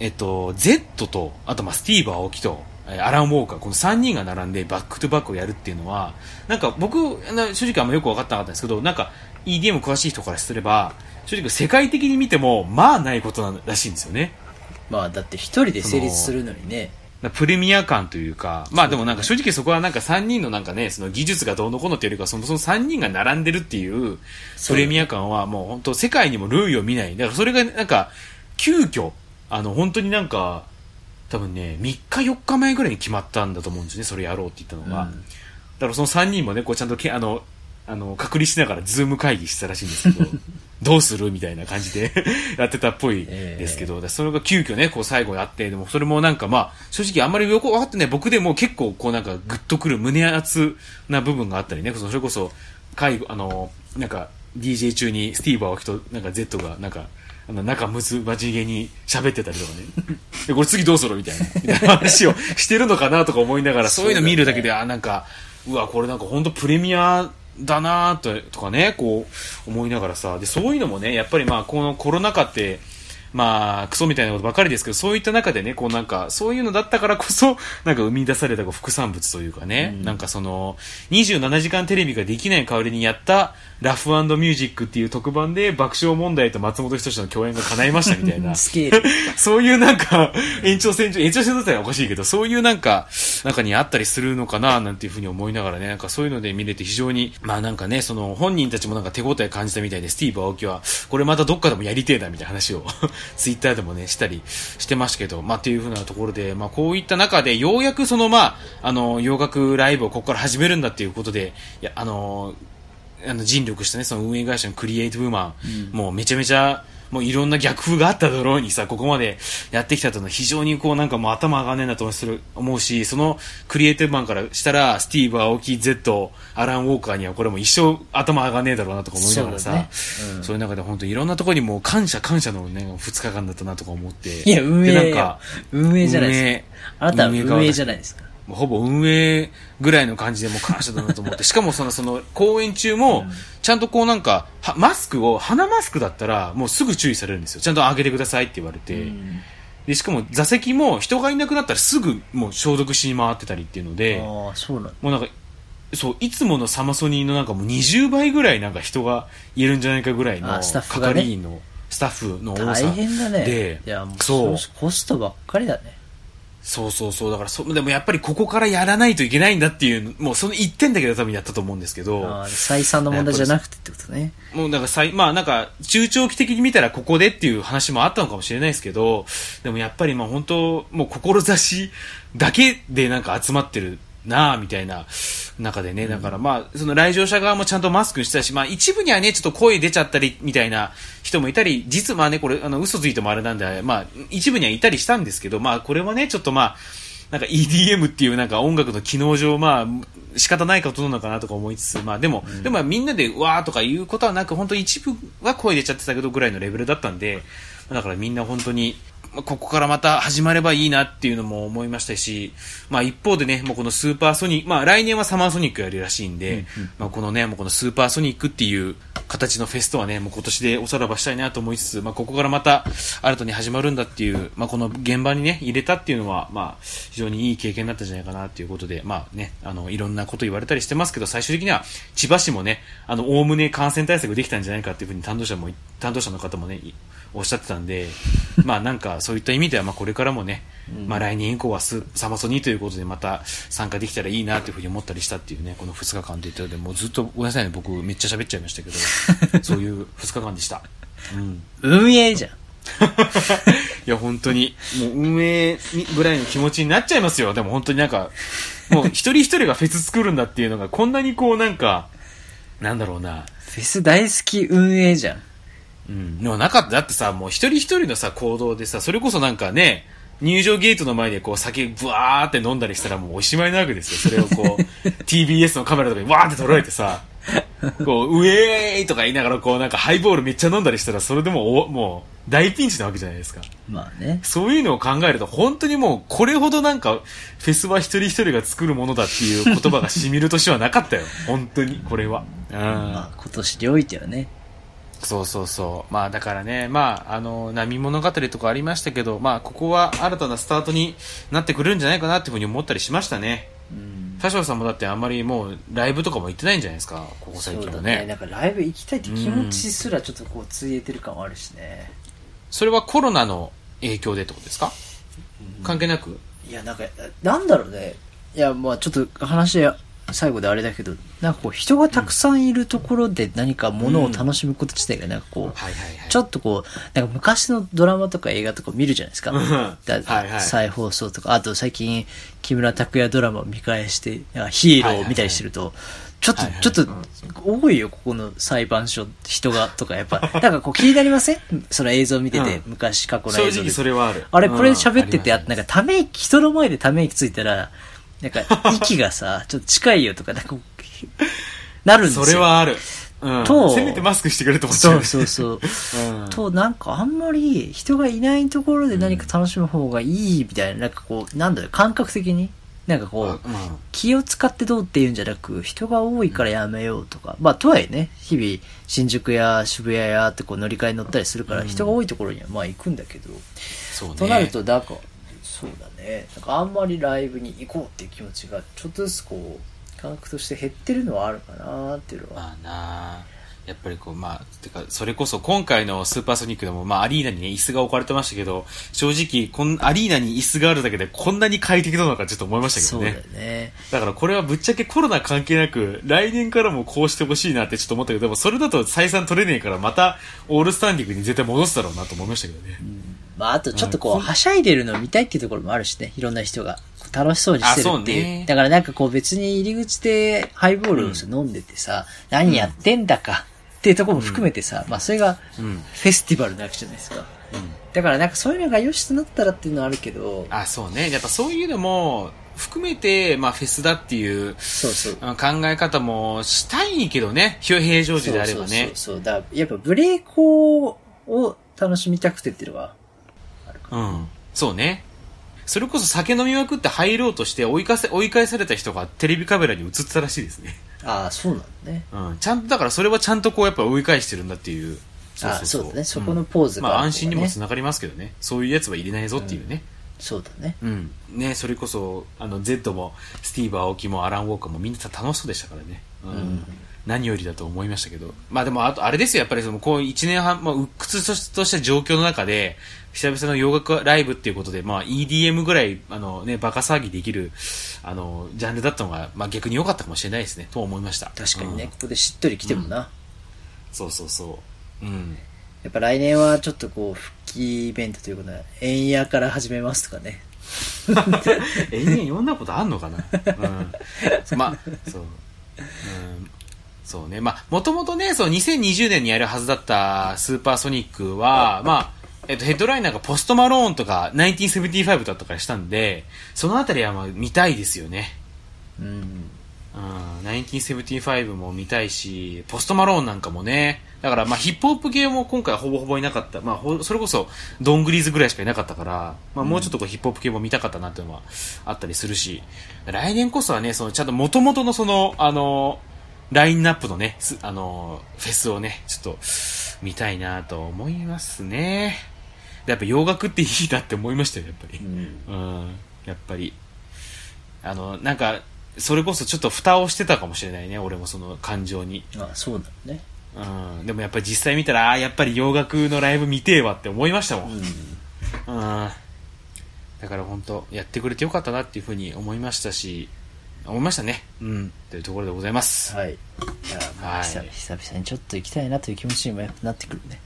えっと、 Zedd と、あとまあ、スティーブ・アオキと、えーアラン・ウォーカー、この3人が並んで back to back をやるっていうのは、なんか僕、正直あんまよく分かってなかったんですけど、なんか EDM 詳しい人からすれば、正直世界的に見ても、まあないことらしいんですよね。まあだって一人で成立するのにね。なプレミア感というか、まあでもなんか正直そこはなんか3人のなんかね、その技術がどうのこうのっていうよりかは、そもそも3人が並んでるっていうプレミア感はもう本当世界にも類を見ない。だからそれがなんか、急遽、あの本当になんか、多分ね、3日4日前ぐらいに決まったんだと思うんですね、それやろうって言ったのが。うんだからその3人もね、こうちゃんとけ、あの、あの、隔離しながらズーム会議してたらしいんですけど、どうするみたいな感じで やってたっぽいですけど、それが急遽ね、こう最後やって、でもそれもなんかまあ、正直あんまりよく分かってない。僕でも結構こうなんかグッとくる胸熱な部分があったりね、それこそ、介護、あの、なんか DJ 中にスティーブ・アオキとなんか Z がなんか、あの、仲むずまじげに喋ってたりとかね。で、これ次どうするみたいな、みたいな話をしてるのかなとか思いながら、そういうの見るだけで、あ、なんか、うわ、これなんか本当プレミアだなととかね、こう思いながらさ、で、そういうのもね、やっぱりまあ、このコロナ禍って、まあ、クソみたいなことばかりですけど、そういった中でね、こうなんか、そういうのだったからこそ、なんか生み出された副産物というかね、なんかその、27時間テレビができない代わりにやった、ラフミュージックっていう特番で爆笑問題と松本人志の共演が叶いましたみたいな。スケール。そういうなんか、延長線上、延長線だったらおかしいけど、そういうなんか、中にあったりするのかな、なんていうふうに思いながらね、なんかそういうので見れて非常に、まあなんかね、その本人たちもなんか手応え感じたみたいで、スティーブ・アオキは、これまたどっかでもやりてえな、みたいな話を、ツイッターでもね、したりしてましたけど、まあっていうふうなところで、まあこういった中で、ようやくそのまあ、あの、洋楽ライブをここから始めるんだっていうことで、いや、あの、あの尽力したね、その運営会社のクリエイティブマン、もうめちゃめちゃ、もういろんな逆風があっただろうにさ、ここまでやってきたというのは非常にこうなんかもう頭上がんねえなと思うし、そのクリエイティブマンからしたら、スティーブ・アオキ、Z、アラン・ウォーカーにはこれも一生頭上がんねえだろうなとか思いながらさ、そうだねうんそういう中で本当いろんなところにもう感謝感謝のね、2日間だったなとか思って。いや、運営なんか、運営じゃないですか。あなたは運営じゃないですか。もうほぼ運営ぐらいの感じでもう感謝だなと思って、しかもその、その、公演中も、ちゃんとこうなんか、はマスクを、鼻マスクだったら、もうすぐ注意されるんですよ。ちゃんと上げてくださいって言われて。で、しかも座席も人がいなくなったらすぐもう消毒しに回ってたりっていうので、ああ、そうなんだ。もうなんか、そう、いつものサマソニーのなんかもう20倍ぐらいなんか人がいるんじゃないかぐらいのあスタッフがね係員のスタッフの多さ大変だね。で、いや、もう、そうそうコストばっかりだね。そうそうそう。だからそ、でもやっぱりここからやらないといけないんだっていう、もうその一点だけで多分やったと思うんですけど、ああ、採算の問題じゃなくてってことね。もうなんかさい、まあなんか、中長期的に見たらここでっていう話もあったのかもしれないですけど、でもやっぱりまあ本当、もう志だけでなんか集まってるなあみたいな中でね、だからまあ、その来場者側もちゃんとマスクしてたし、まあ一部にはね、ちょっと声出ちゃったりみたいな人もいたり、実まあね、これ、あの、嘘ついてもあれなんで、まあ一部にはいたりしたんですけど、まあこれはね、ちょっとまあ、なんか EDM っていうなんか音楽の機能上、まあ、仕方ないことなのかなとか思いつつ、まあでも、でもみんなでうわーとか言うことはなく、本当一部は声出ちゃってたけどぐらいのレベルだったんで、だからみんな本当に、まあここからまた始まればいいなっていうのも思いましたし、まあ一方でね、もうこのスーパーソニック、まあ来年はサマーソニックやるらしいんで、まあこのね、もうこのスーパーソニックっていう形のフェスとはね、もう今年でおさらばしたいなと思いつつ、まあここからまた新たに始まるんだっていう、まあこの現場にね、入れたっていうのは、まあ非常にいい経験になったんじゃないかなっていうことで、まあね、あの、いろんなこと言われたりしてますけど、最終的には千葉市もね、あの、おおむね感染対策できたんじゃないかっていうふうに担当者も、担当者の方もね、いおっしゃってたんで、まあなんかそういった意味では、まあこれからもね、まあ来年以降はスサマソニということでまた参加できたらいいなというふうに思ったりしたっていうね、この2日間で言ったので、もうずっとごめんなさいね、僕めっちゃ喋っちゃいましたけど、そういう2日間でした。うん。運営じゃん。いや、本当に、もう運営にぐらいの気持ちになっちゃいますよ。でも本当になんか、もう一人一人がフェス作るんだっていうのが、こんなにこうなんか、なんだろうな、フェス大好き運営じゃん。うん。でもなかった。だってさ、もう一人一人のさ、行動でさ、それこそなんかね、入場ゲートの前でこう酒ブワーって飲んだりしたらもうおしまいなわけですよ。それをこう、TBS のカメラとかにわーって撮られてさ、こう、ウェーイとか言いながらこうなんかハイボールめっちゃ飲んだりしたら、それでもおもう大ピンチなわけじゃないですか。まあね。そういうのを考えると、本当にもう、これほどなんか、フェスは一人一人が作るものだっていう言葉が染みる年はなかったよ。本当に、これは。うん。まあ今年においてはね。そうそうそう。まあだからね、まあ、あの、波物語とかありましたけど、まあ、ここは新たなスタートになってくれるんじゃないかなっていうふうに思ったりしましたね。うん。田代さんもだってあんまりもう、ライブとかも行ってないんじゃないですか、ここ最近はそうだね。ね。なんかライブ行きたいって気持ちすらちょっとこう、ついえてる感はあるしね。それはコロナの影響でってことですか？関係なく？いや、なんか、なんだろうね。いや、まあちょっと話、最後であれだけど、なんかこう人がたくさんいるところで何かものを楽しむこと自体がなんかこう。ちょっとこう、なんか昔のドラマとか映画とか見るじゃないですか。うんだ再放送とか、あと最近、木村拓哉ドラマを見返して、なんかヒーローを見たりしてると、ちょっと、ちょっと、多いよ、ここの裁判所、人が、とか、やっぱ、なんかこう気になりません？その映像見てて、うん。昔過去の正映像で。直それはある。あれ、これうん。喋ってて、あなんかため息、人の前でため息ついたら、なんか、息がさ、ちょっと近いよとか、なんかなるんですよ。それはある。うん。とせめてマスクしてくれと思っちゃ。そううそうそう。うんと、なんかあんまり人がいないところで何か楽しむ方がいいみたいな、なんかこう、なんだろう、感覚的に、なんかこう、うん気を使ってどうっていうんじゃなく、人が多いからやめようとか、まあ、とはいえね、日々、新宿や渋谷やってこう乗り換えに乗ったりするから、うん人が多いところにはまあ行くんだけど、そうね。となると、なんか、そうだね、なんかあんまりライブに行こうっていう気持ちが、ちょっとずつこう、感覚として減ってるのはあるかなっていうのは。まあなあやっぱりこう、まあ、てか、それこそ今回のスーパーソニックでも、まあ、アリーナにね、椅子が置かれてましたけど、正直、こん、アリーナに椅子があるだけでこんなに快適なのかちょっと思いましたけそうだどね。だからこれはぶっちゃけコロナ関係なく、来年からもこうしてほしいなってちょっと思ったけど、でもそれだと採算取れねえから、また、オールスタンディングに絶対戻すだろうなと思いましたけどね。まあ、あとちょっとこう、うんはしゃいでるのを見たいっていうところもあるしね、いろんな人が。楽しそうにしてるっていう。あそうねだからなんかこう別に入り口でハイボールをさ飲んでてさ、何やってんだかっていうところも含めてさ、まあそれがうん。フェスティバルなわけじゃないですか。だからなんかそういうのが良しとなったらっていうのはあるけど、あ、そうね。やっぱそういうのも、含めて、まあ、フェスだっていう、そうそう。あ考え方もしたいけどね。平常時であればね。そうそうそう。だやっぱブレイコを楽しみたくてっていうのがあるかうん。そうね。それこそ酒飲みまくって入ろうとして追いかせ、追い返された人がテレビカメラに映ってたらしいですね。ら。ああ、そうなんだね。うん。ちゃんと、だからそれはちゃんとこうやっぱ追い返してるんだっていう。ああ、そうだね。そこのポーズがまああるとかね安心にもつながりますけどね。そういうやつは入れないぞっていうね。そうだね。うん。ね、それこそ、あの、Z も、スティーブ・アオキもアラン・ウォーカーもみんな楽しそうでしたからね。うん。ん何よりだと思いましたけど。まあでも、あと、あれですよ、やっぱりその、こう一年半、まあ、鬱屈とした状況の中で、久々の洋楽ライブっていうことで、まあ、EDM ぐらい、あのね、バカ騒ぎできる、あの、ジャンルだったのが、まあ逆に良かったかもしれないですね、と思いました。確かにね、うんここでしっとり来てもな。そうそうそう。うん。やっぱ来年はちょっとこう、復帰イベントということで、円屋から始めますとかね。永遠読んだことあんのかな？うん。まあ、そう。うん。そうね。まあ、もともとね、そう、2020年にやるはずだったスーパーソニックは、まあ、えっと、ヘッドライナーがポストマローンとか、1975だったからしたんで、そのあたりはまあ見たいですよね。うん。うん、1975も見たいし、ポストマローンなんかもね、だからまあヒップホップ系も今回ほぼほぼいなかった。まあほそれこそドングリーズぐらいしかいなかったから、まあもうちょっとこうヒップホップ系も見たかったなっていうのはあったりするし、来年こそはね、そのちゃんと元々のその、あの、ラインナップのね、すあの、フェスをね、ちょっと見たいなと思いますね。でやっぱ洋楽っていいなって思いましたよ、やっぱり。うん。うん、やっぱり。あの、なんか、それこそちょっと蓋をしてたかもしれないね、俺もその感情に。あそうだね。うん、でもやっぱり実際見たら、ああ、やっぱり洋楽のライブ見てえわって思いましたもん。ううん。ん。だから本当やってくれてよかったなっていうふうに思いましたし、思いましたね。うん。というところでございます。はい。いや、まあ、はい久々久々にちょっと行きたいなという気持ちにもやっぱなってくるね。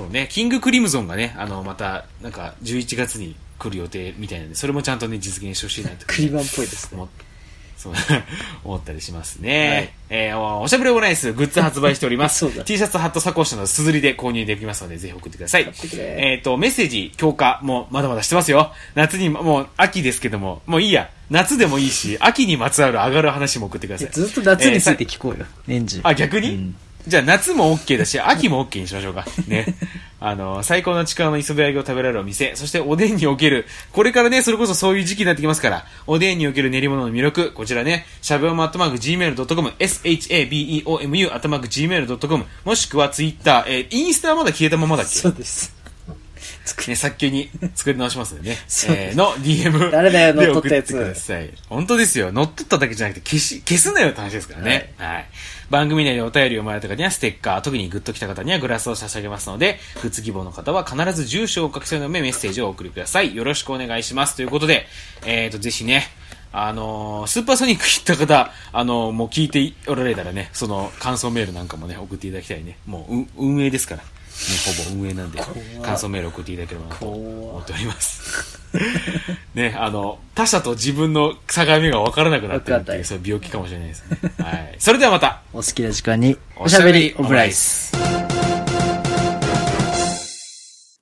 そうね、キングクリムゾンがね、あの、また、なんか、11月に来る予定みたいなんで、それもちゃんとね、実現してほしいなと。クリバンっぽいですね思。っそう 思ったりしますね。はいえーおおしゃべりオムライスグッズ発売しております。T シャツ、ハット、サコッシュなど、すずりで購入できますので、ぜひ送ってください。えっ、と、メッセージ、強化もまだまだしてますよ。夏に、もう秋ですけども、もういいや。夏でもいいし、秋にまつわる上がる話も送ってください。ずっと夏について聞こうよ。年中。あ、逆に、うんじゃあ夏も OK だし、秋も OK にしましょうか。ね。あの、最高のちくわの磯辺揚げを食べられるお店、そしておでんにおける、これからね、それこそそういう時期になってきますから、おでんにおける練り物の魅力、こちらね、しゃべおむアットマーク Gmail.com、shabeomu アットマーク Gmail.com、もしくはツイッター、えーインスタはまだ消えたままだっけ？そうです。ね、早急に作り直しますんでね。そうえーの DM 誰だよで乗っ取ったやつ。本当ですよ。乗っ取っただけじゃなくて消し、消すなよって話ですからね。はい。番組内でお便りをもらえた方にはステッカー、特にグッと来た方にはグラスを差し上げますので、グッズ希望の方は必ず住所をお書き添えの上メッセージをお送りください。よろしくお願いします。ということで、えーと、ぜひね、あのースーパーソニック行った方、あのーもう聞いておられたらね、その感想メールなんかもね、送っていただきたいね。も、う運営ですから。ね、ほぼ運営なんで、感想メール送っていただければなと思っております。ね、あの、他者と自分の境目が分からなくなってるっていう、そういう病気かもしれないですね。はい。それではまた、お好きな時間におしゃべりオムライス。